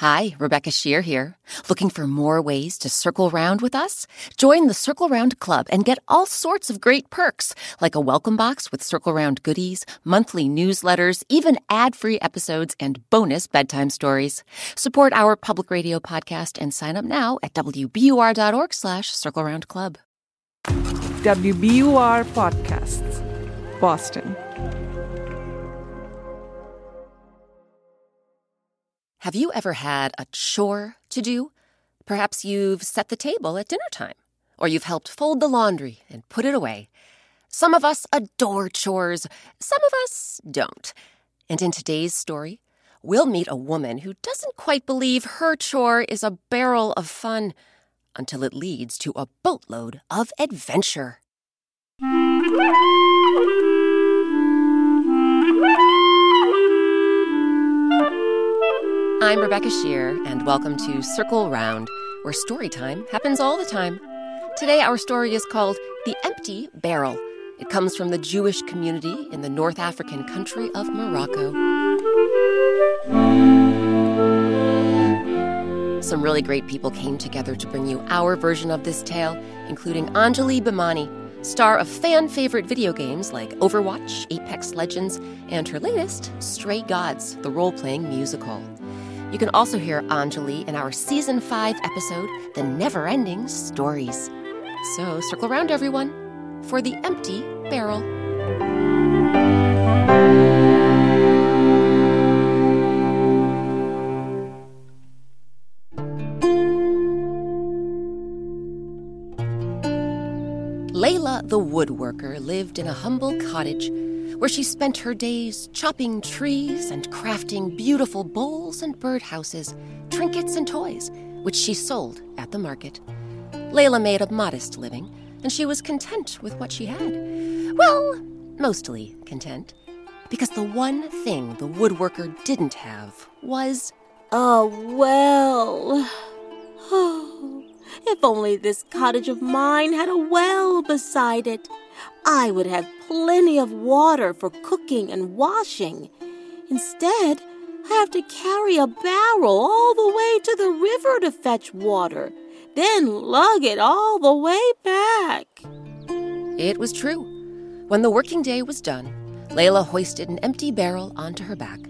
Hi, Rebecca Sheir here. Looking for more ways to circle round with us? Join the Circle Round Club and get all sorts of great perks, like a welcome box with Circle Round goodies, monthly newsletters, even ad-free episodes, and bonus bedtime stories. Support our public radio podcast and sign up now at wbur.org slash Circle Round Club. WBUR Podcasts, Boston. Have you ever had a chore to do? Perhaps you've set the table at dinner time, or you've helped fold the laundry and put it away. Some of us adore chores, some of us don't. And in today's story, we'll meet a woman who doesn't quite believe her chore is a barrel of fun until it leads to a boatload of adventure. I'm Rebecca Sheir, and welcome to Circle Round, where story time happens all the time. Today, our story is called The Empty Barrel. It comes from the Jewish community in the North African country of Morocco. Some really great people came together to bring you our version of this tale, including Anjali Bhimani, star of fan favorite video games like Overwatch, Apex Legends, and her latest, Stray Gods, the role playing musical. You can also hear Anjali in our season 5 episode, The Never Ending Stories. So circle around, everyone, for the empty barrel. Layla the woodworker lived in a humble cottage where she spent her days chopping trees and crafting beautiful bowls and birdhouses, trinkets and toys, which she sold at the market. Layla made a modest living, and she was content with what she had. Well, mostly content. Because the one thing the woodworker didn't have was a well. Oh, if only this cottage of mine had a well beside it. I would have plenty of water for cooking and washing. Instead, I have to carry a barrel all the way to the river to fetch water, then lug it all the way back. It was true. When the working day was done, Layla hoisted an empty barrel onto her back.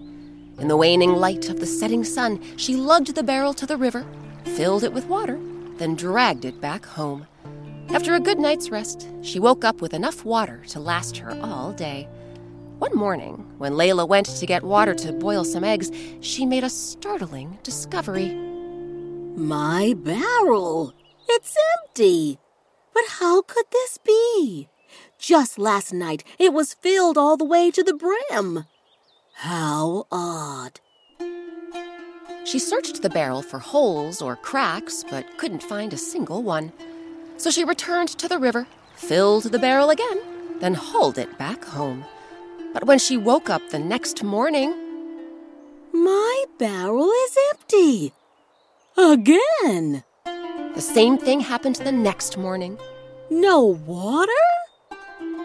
In the waning light of the setting sun, she lugged the barrel to the river, filled it with water, then dragged it back home. After a good night's rest, she woke up with enough water to last her all day. One morning, when Layla went to get water to boil some eggs, she made a startling discovery. My barrel! It's empty! But how could this be? Just last night, it was filled all the way to the brim. How odd. She searched the barrel for holes or cracks, but couldn't find a single one. So she returned to the river, filled the barrel again, then hauled it back home. But when she woke up the next morning, my barrel is empty. Again. The same thing happened the next morning. No water?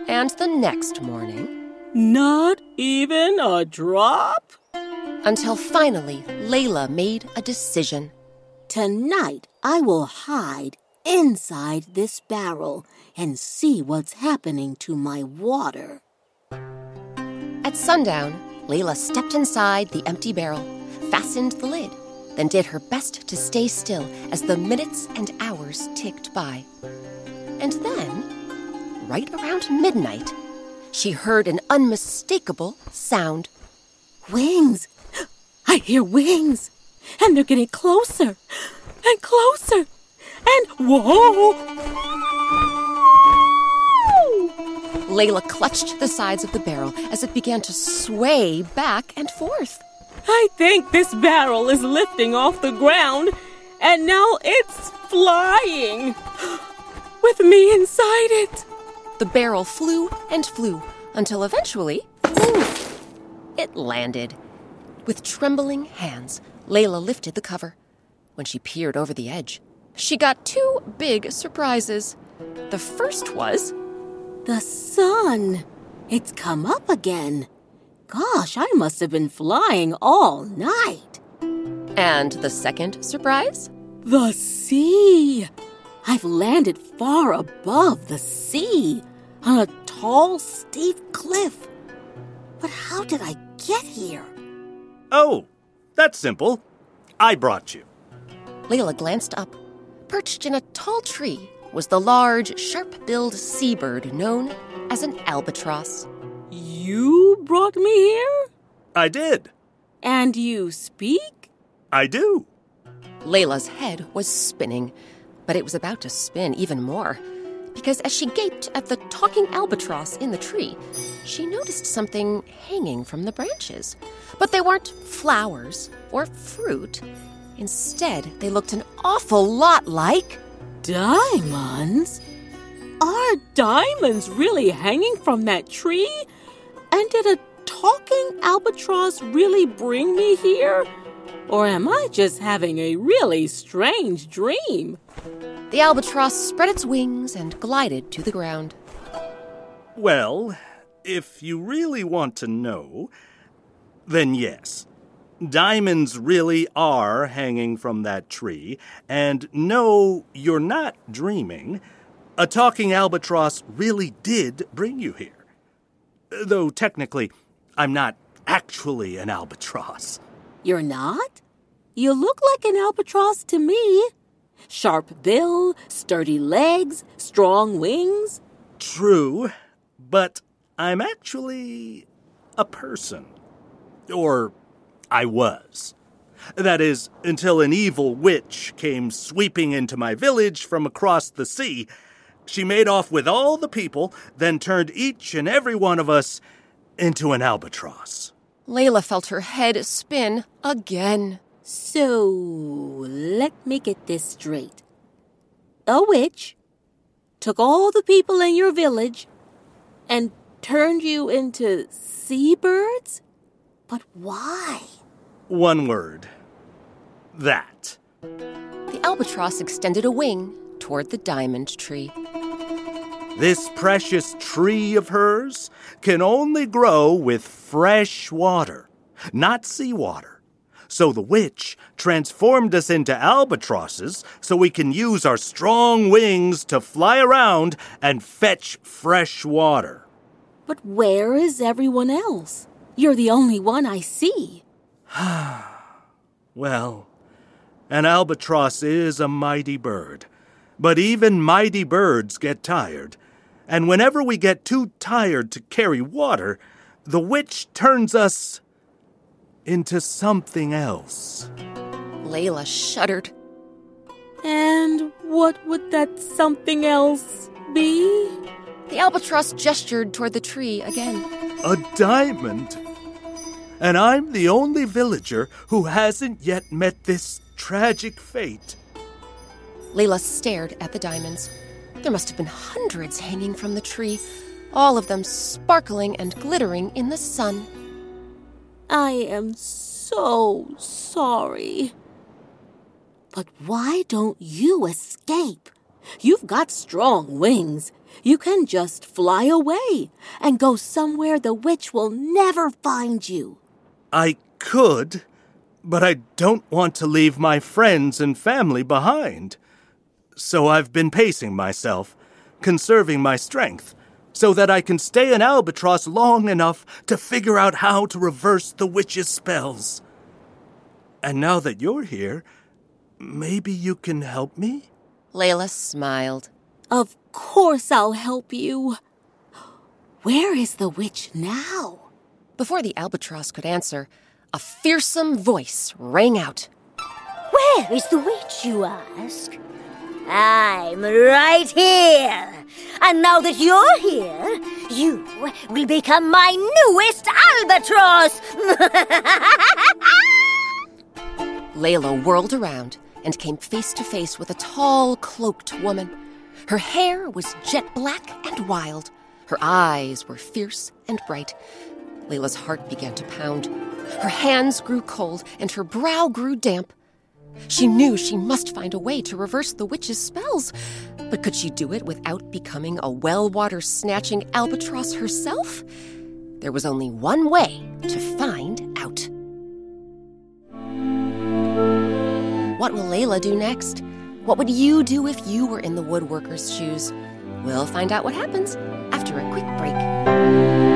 And the next morning. Not even a drop? Until finally, Layla made a decision. Tonight, I will hide inside this barrel and see what's happening to my water. At sundown, Layla stepped inside the empty barrel, fastened the lid, then did her best to stay still as the minutes and hours ticked by. And then, right around midnight, she heard an unmistakable sound. Wings! I hear wings! And they're getting closer and closer and whoa! Layla clutched the sides of the barrel as it began to sway back and forth. I think this barrel is lifting off the ground, and now it's flying with me inside it. The barrel flew and flew until eventually, oof, it landed. With trembling hands, Layla lifted the cover. When she peered over the edge, she got two big surprises. The first was the sun. It's come up again. Gosh, I must have been flying all night. And the second surprise? The sea! I've landed far above the sea on a tall, steep cliff. But how did I get here? Oh, that's simple. I brought you. Leela glanced up. Perched in a tall tree was the large, sharp billed seabird known as an albatross. You brought me here? I did. And you speak? I do. Layla's head was spinning, but it was about to spin even more. Because as she gaped at the talking albatross in the tree, she noticed something hanging from the branches. But they weren't flowers or fruit. Instead, they looked an awful lot like. Diamonds? Are diamonds really hanging from that tree? And did a talking albatross really bring me here? Or am I just having a really strange dream? The albatross spread its wings and glided to the ground. Well, if you really want to know, then yes. Diamonds really are hanging from that tree, and no, you're not dreaming. A talking albatross really did bring you here. Though technically, I'm not actually an albatross. You're not? You look like an albatross to me. Sharp bill, sturdy legs, strong wings. True, but I'm actually a person. Or I was. That is, until an evil witch came sweeping into my village from across the sea. She made off with all the people, then turned each and every one of us into an albatross. Layla felt her head spin again. So, let me get this straight. A witch took all the people in your village and turned you into seabirds? But why? One word. That. The albatross extended a wing toward the diamond tree. This precious tree of hers can only grow with fresh water, not seawater. So the witch transformed us into albatrosses so we can use our strong wings to fly around and fetch fresh water. But where is everyone else? You're the only one I see. Well, an albatross is a mighty bird, but even mighty birds get tired. And whenever we get too tired to carry water, the witch turns us into something else. Layla shuddered. And what would that something else be? The albatross gestured toward the tree again. A diamond? And I'm the only villager who hasn't yet met this tragic fate. Layla stared at the diamonds. There must have been hundreds hanging from the tree, all of them sparkling and glittering in the sun. I am so sorry. But why don't you escape? You've got strong wings. You can just fly away and go somewhere the witch will never find you. I could, but I don't want to leave my friends and family behind. So I've been pacing myself, conserving my strength, so that I can stay an albatross long enough to figure out how to reverse the witch's spells. And now that you're here, maybe you can help me? Layla smiled. Of course I'll help you. Where is the witch now? Before the albatross could answer, a fearsome voice rang out. Where is the witch, you ask? I'm right here. And now that you're here, you will become my newest albatross. Layla whirled around and came face to face with a tall, cloaked woman. Her hair was jet black and wild. Her eyes were fierce and bright. Layla's heart began to pound. Her hands grew cold and her brow grew damp. She knew she must find a way to reverse the witch's spells. But could she do it without becoming a well water snatching albatross herself? There was only one way to find out. What will Layla do next? What would you do if you were in the woodworker's shoes? We'll find out what happens after a quick break.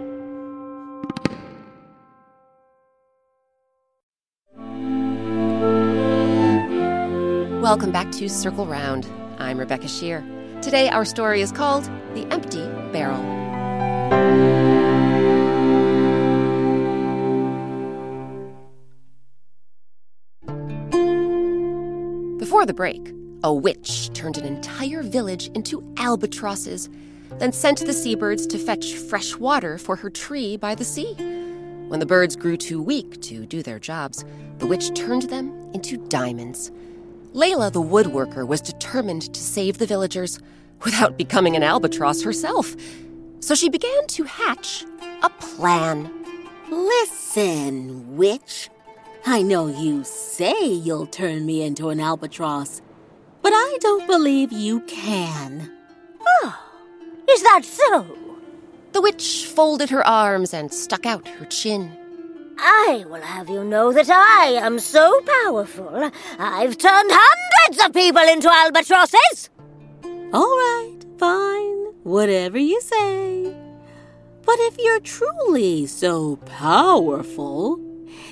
Welcome back to Circle Round. I'm Rebecca Sheir. Today, our story is called The Empty Barrel. Before the break, a witch turned an entire village into albatrosses, then sent the seabirds to fetch fresh water for her tree by the sea. When the birds grew too weak to do their jobs, the witch turned them into diamonds. Layla the woodworker was determined to save the villagers without becoming an albatross herself. So she began to hatch a plan. Listen, witch. I know you say you'll turn me into an albatross, but I don't believe you can. Oh, is that so? The witch folded her arms and stuck out her chin. I will have you know that I am so powerful, I've turned hundreds of people into albatrosses! All right, fine, whatever you say. But if you're truly so powerful,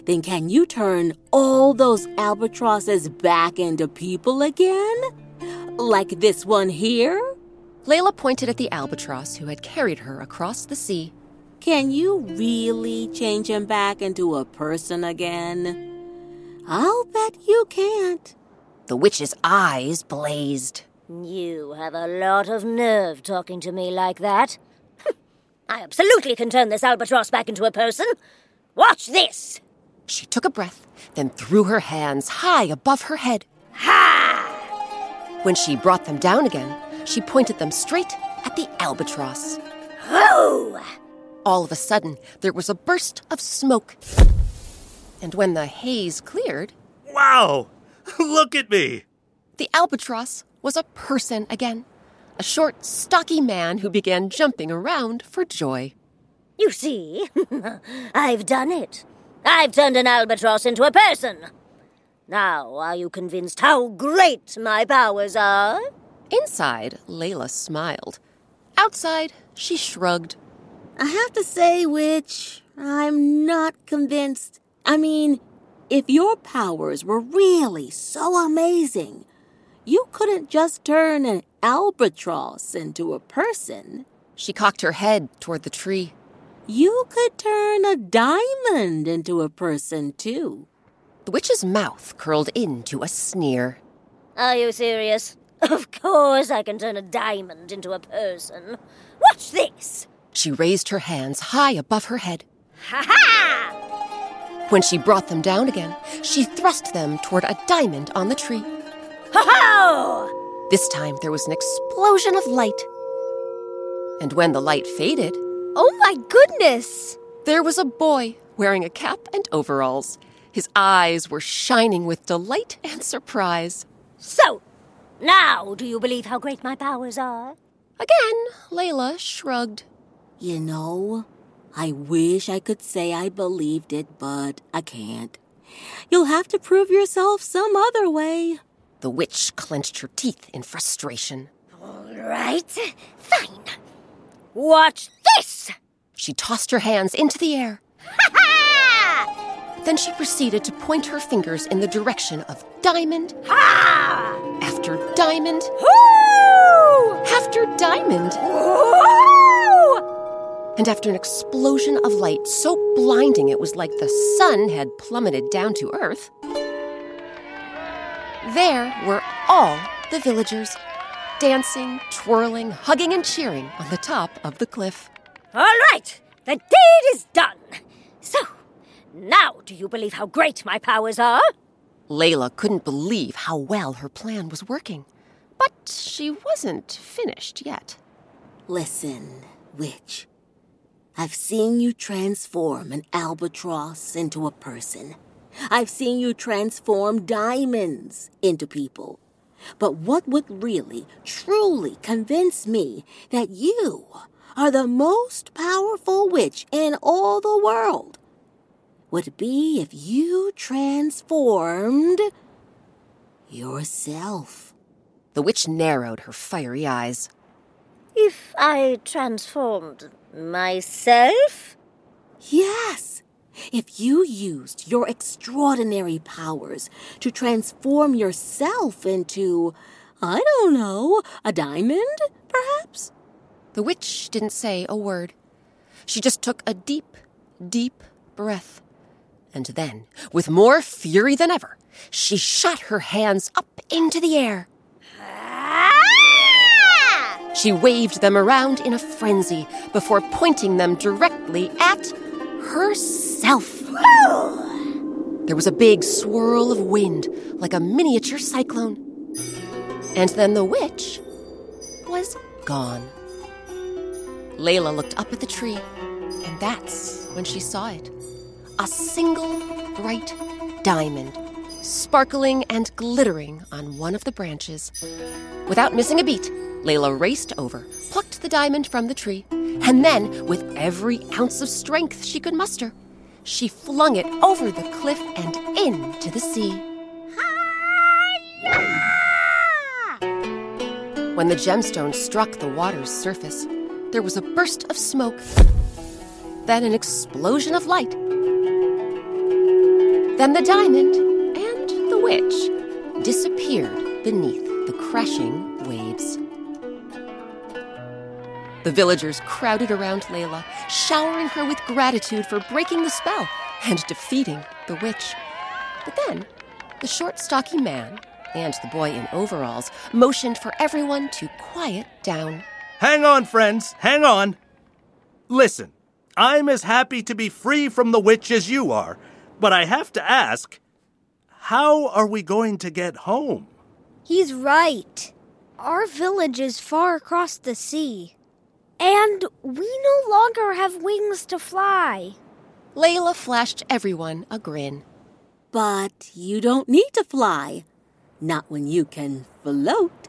then can you turn all those albatrosses back into people again? Like this one here? Layla pointed at the albatross who had carried her across the sea. Can you really change him back into a person again? I'll bet you can't. The witch's eyes blazed. You have a lot of nerve talking to me like that. I absolutely can turn this albatross back into a person. Watch this! She took a breath, then threw her hands high above her head. Ha! When she brought them down again, she pointed them straight at the albatross. Ho! All of a sudden, there was a burst of smoke. And when the haze cleared, Wow! Look at me! the albatross was a person again. A short, stocky man who began jumping around for joy. You see, I've done it. I've turned an albatross into a person. Now, are you convinced how great my powers are? Inside, Layla smiled. Outside, she shrugged. I have to say, Witch, I'm not convinced. I mean, if your powers were really so amazing, you couldn't just turn an albatross into a person. She cocked her head toward the tree. You could turn a diamond into a person, too. The witch's mouth curled into a sneer. Are you serious? Of course I can turn a diamond into a person. Watch this! She raised her hands high above her head. Ha ha! When she brought them down again, she thrust them toward a diamond on the tree. Ho ho! This time there was an explosion of light. And when the light faded, Oh my goodness! there was a boy wearing a cap and overalls. His eyes were shining with delight and surprise. So, now do you believe how great my powers are? Again, Layla shrugged. You know, I wish I could say I believed it, but I can't. You'll have to prove yourself some other way. The witch clenched her teeth in frustration. All right, fine. Watch this! She tossed her hands into the air. Ha ha! Then she proceeded to point her fingers in the direction of diamond Ha! after diamond Woo! after diamond. Woo! And after an explosion of light so blinding it was like the sun had plummeted down to earth, there were all the villagers, dancing, twirling, hugging, and cheering on the top of the cliff. All right, the deed is done. So, now do you believe how great my powers are? Layla couldn't believe how well her plan was working. But she wasn't finished yet. Listen, witch. I've seen you transform an albatross into a person. I've seen you transform diamonds into people. But what would really, truly convince me that you are the most powerful witch in all the world would be if you transformed yourself. The witch narrowed her fiery eyes. If I transformed myself? Yes. If you used your extraordinary powers to transform yourself into, I don't know, a diamond, perhaps? The witch didn't say a word. She just took a deep, deep breath. And then, with more fury than ever, she shot her hands up into the air. She waved them around in a frenzy before pointing them directly at herself. There was a big swirl of wind, like a miniature cyclone. And then the witch was gone. Layla looked up at the tree, and that's when she saw it. A single bright diamond, sparkling and glittering on one of the branches. Without missing a beat, Layla raced over, plucked the diamond from the tree, and then, with every ounce of strength she could muster, she flung it over the cliff and into the sea. When the gemstone struck the water's surface, there was a burst of smoke, then an explosion of light. Then the diamond and the witch disappeared beneath the crashing waves. The villagers crowded around Layla, showering her with gratitude for breaking the spell and defeating the witch. But then, the short, stocky man and the boy in overalls motioned for everyone to quiet down. Hang on, friends, hang on. Listen, I'm as happy to be free from the witch as you are, but I have to ask how are we going to get home? He's right. Our village is far across the sea. And we no longer have wings to fly. Layla flashed everyone a grin. But you don't need to fly. Not when you can float.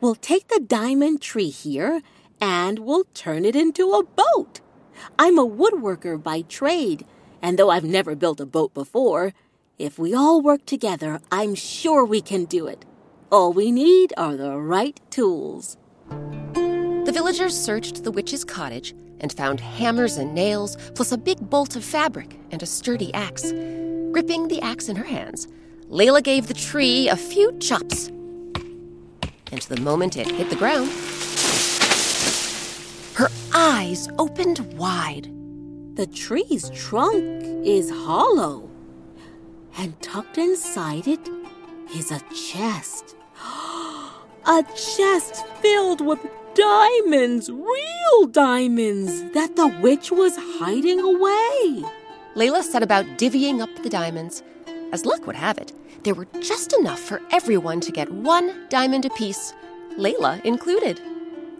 We'll take the diamond tree here and we'll turn it into a boat. I'm a woodworker by trade, and though I've never built a boat before, if we all work together, I'm sure we can do it. All we need are the right tools. The villagers searched the witch's cottage and found hammers and nails, plus a big bolt of fabric and a sturdy axe. Gripping the axe in her hands, Layla gave the tree a few chops. And the moment it hit the ground, her eyes opened wide. The tree's trunk is hollow, and tucked inside it is a chest. A chest filled with diamonds, real diamonds, that the witch was hiding away. Layla set about divvying up the diamonds. As luck would have it, there were just enough for everyone to get one diamond apiece, Layla included.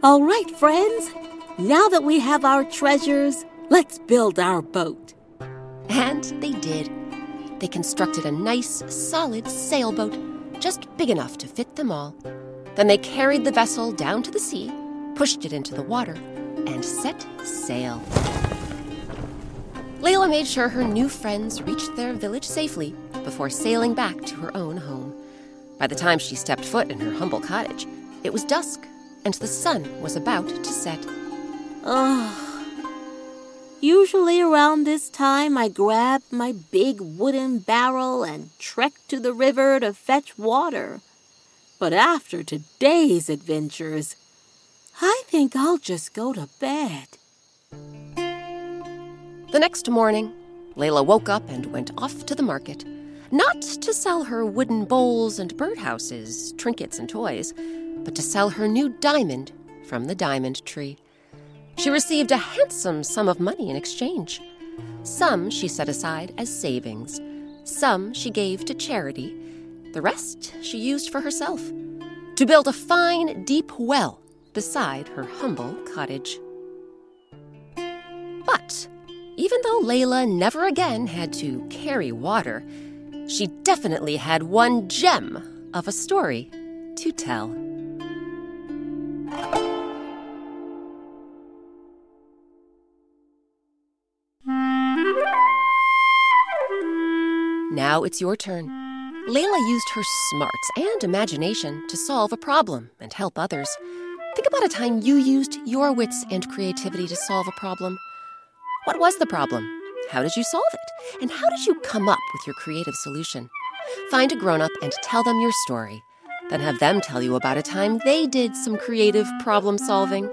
All right, friends, now that we have our treasures, let's build our boat. And they did. They constructed a nice, solid sailboat, just big enough to fit them all. Then they carried the vessel down to the sea, pushed it into the water, and set sail. Layla made sure her new friends reached their village safely before sailing back to her own home. By the time she stepped foot in her humble cottage, it was dusk and the sun was about to set. Ugh. Usually around this time, I grab my big wooden barrel and trek to the river to fetch water. But after today's adventures, I think I'll just go to bed. The next morning, Layla woke up and went off to the market. Not to sell her wooden bowls and birdhouses, trinkets and toys, but to sell her new diamond from the diamond tree. She received a handsome sum of money in exchange. Some she set aside as savings, some she gave to charity, the rest she used for herself to build a fine, deep well beside her humble cottage. But even though Layla never again had to carry water, she definitely had one gem of a story to tell. Now it's your turn. Layla used her smarts and imagination to solve a problem and help others. Think about a time you used your wits and creativity to solve a problem. What was the problem? How did you solve it? And how did you come up with your creative solution? Find a grown up and tell them your story. Then have them tell you about a time they did some creative problem solving.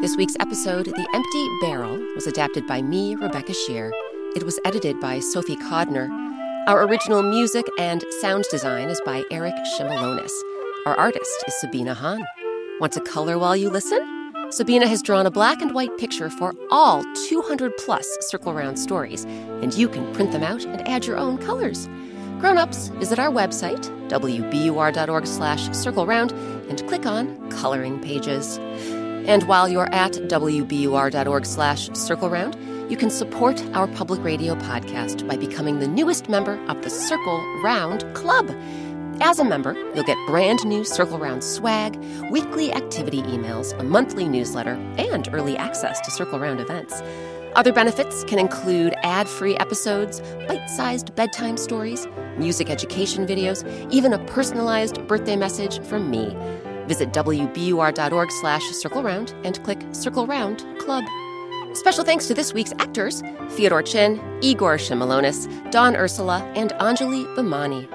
This week's episode, The Empty Barrel, was adapted by me, Rebecca Sheir. It was edited by Sophie Codner. Our original music and sound design is by Eric Shimalonis. Our artist is Sabina Hahn. Want to color while you listen? Sabina has drawn a black and white picture for all 200 plus Circle Round stories, and you can print them out and add your own colors. Grown-ups, visit our website, wbur.org slash circle round, and click on Coloring Pages. And while you're at wbur.org slash circle round, you can support our public radio podcast by becoming the newest member of the Circle Round Club. As a member, you'll get brand new Circle Round swag, weekly activity emails, a monthly newsletter, and early access to Circle Round events. Other benefits can include ad free episodes, bite sized bedtime stories, music education videos, even a personalized birthday message from me. Visit wbur.org slash circle round and click Circle Round Club. Special thanks to this week's actors Theodore Chin, Igor Shimalonis, Don Ursula, and Anjali Bhimani.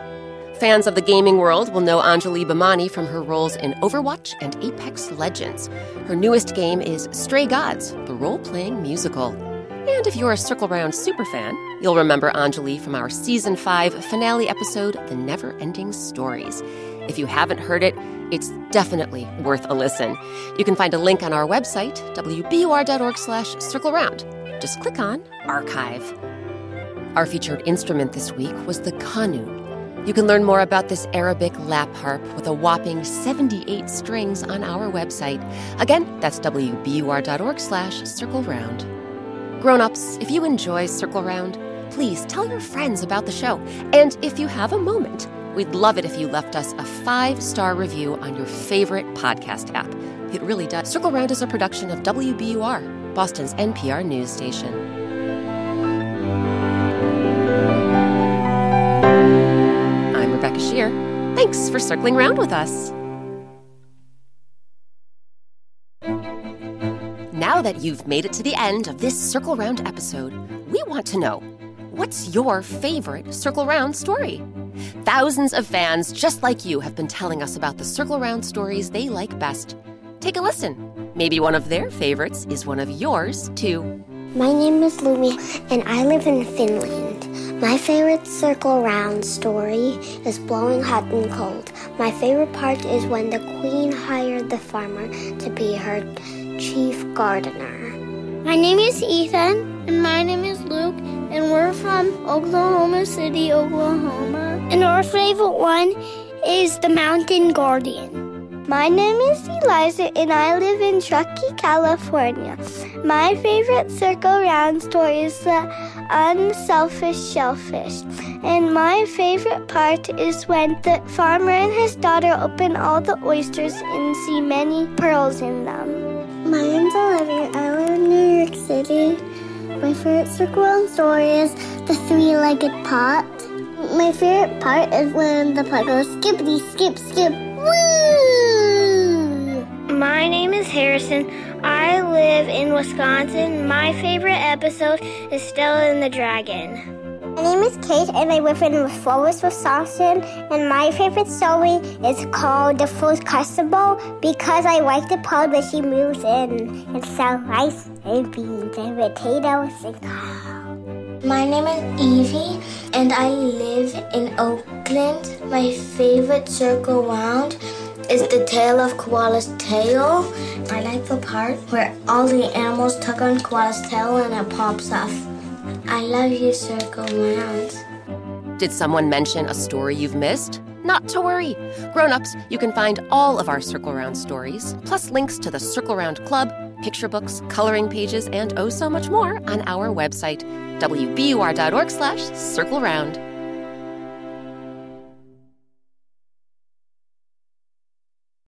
Fans of the gaming world will know Anjali Bhimani from her roles in Overwatch and Apex Legends. Her newest game is Stray Gods, the role playing musical. And if you're a Circle Round superfan, you'll remember Anjali from our Season 5 finale episode, The Never Ending Stories. If you haven't heard it, it's definitely worth a listen. You can find a link on our website, wbur.org slash circle round. Just click on Archive. Our featured instrument this week was the qanun. You can learn more about this Arabic lap harp with a whopping 78 strings on our website. Again, that's wbur.org slash circle round. Grown-ups, if you enjoy Circle Round, please tell your friends about the show. And if you have a moment, we'd love it if you left us a five-star review on your favorite podcast app. It really does. Circle Round is a production of WBUR, Boston's NPR news station. I'm Rebecca Sheir. Thanks for circling round with us. Now that you've made it to the end of this Circle Round episode, we want to know what's your favorite Circle Round story? Thousands of fans just like you have been telling us about the Circle Round stories they like best. Take a listen. Maybe one of their favorites is one of yours, too. My name is Lumi, and I live in Finland. My favorite circle round story is Blowing Hot and Cold. My favorite part is when the queen hired the farmer to be her chief gardener. My name is Ethan, and my name Oklahoma City, Oklahoma. And our favorite one is The Mountain Guardian. My name is Eliza and I live in Truckee, California. My favorite circle round story is the unselfish shellfish. And my favorite part is when the farmer and his daughter open all the oysters and see many pearls in them. My name's Olivia. I live in New York City. My favorite circle story is the three-legged pot. My favorite part is when the pot goes skippity skip skip. Woo! My name is Harrison. I live in Wisconsin. My favorite episode is Stella and the Dragon. My name is Kate, and I live in Flowers, Wisconsin. And my favorite story is called The Fool's Crucible because I like the part where she moves in and sells rice and beans and potatoes and. My name is Evie, and I live in Oakland. My favorite circle round is the tale of Koala's tail. I like the part where all the animals tug on Koala's tail and it pops off. I love you, Circle Round. Did someone mention a story you've missed? Not to worry. Grown-ups, you can find all of our Circle Round stories, plus links to the Circle Round Club, picture books, coloring pages, and oh so much more on our website, wbur.org slash circle round.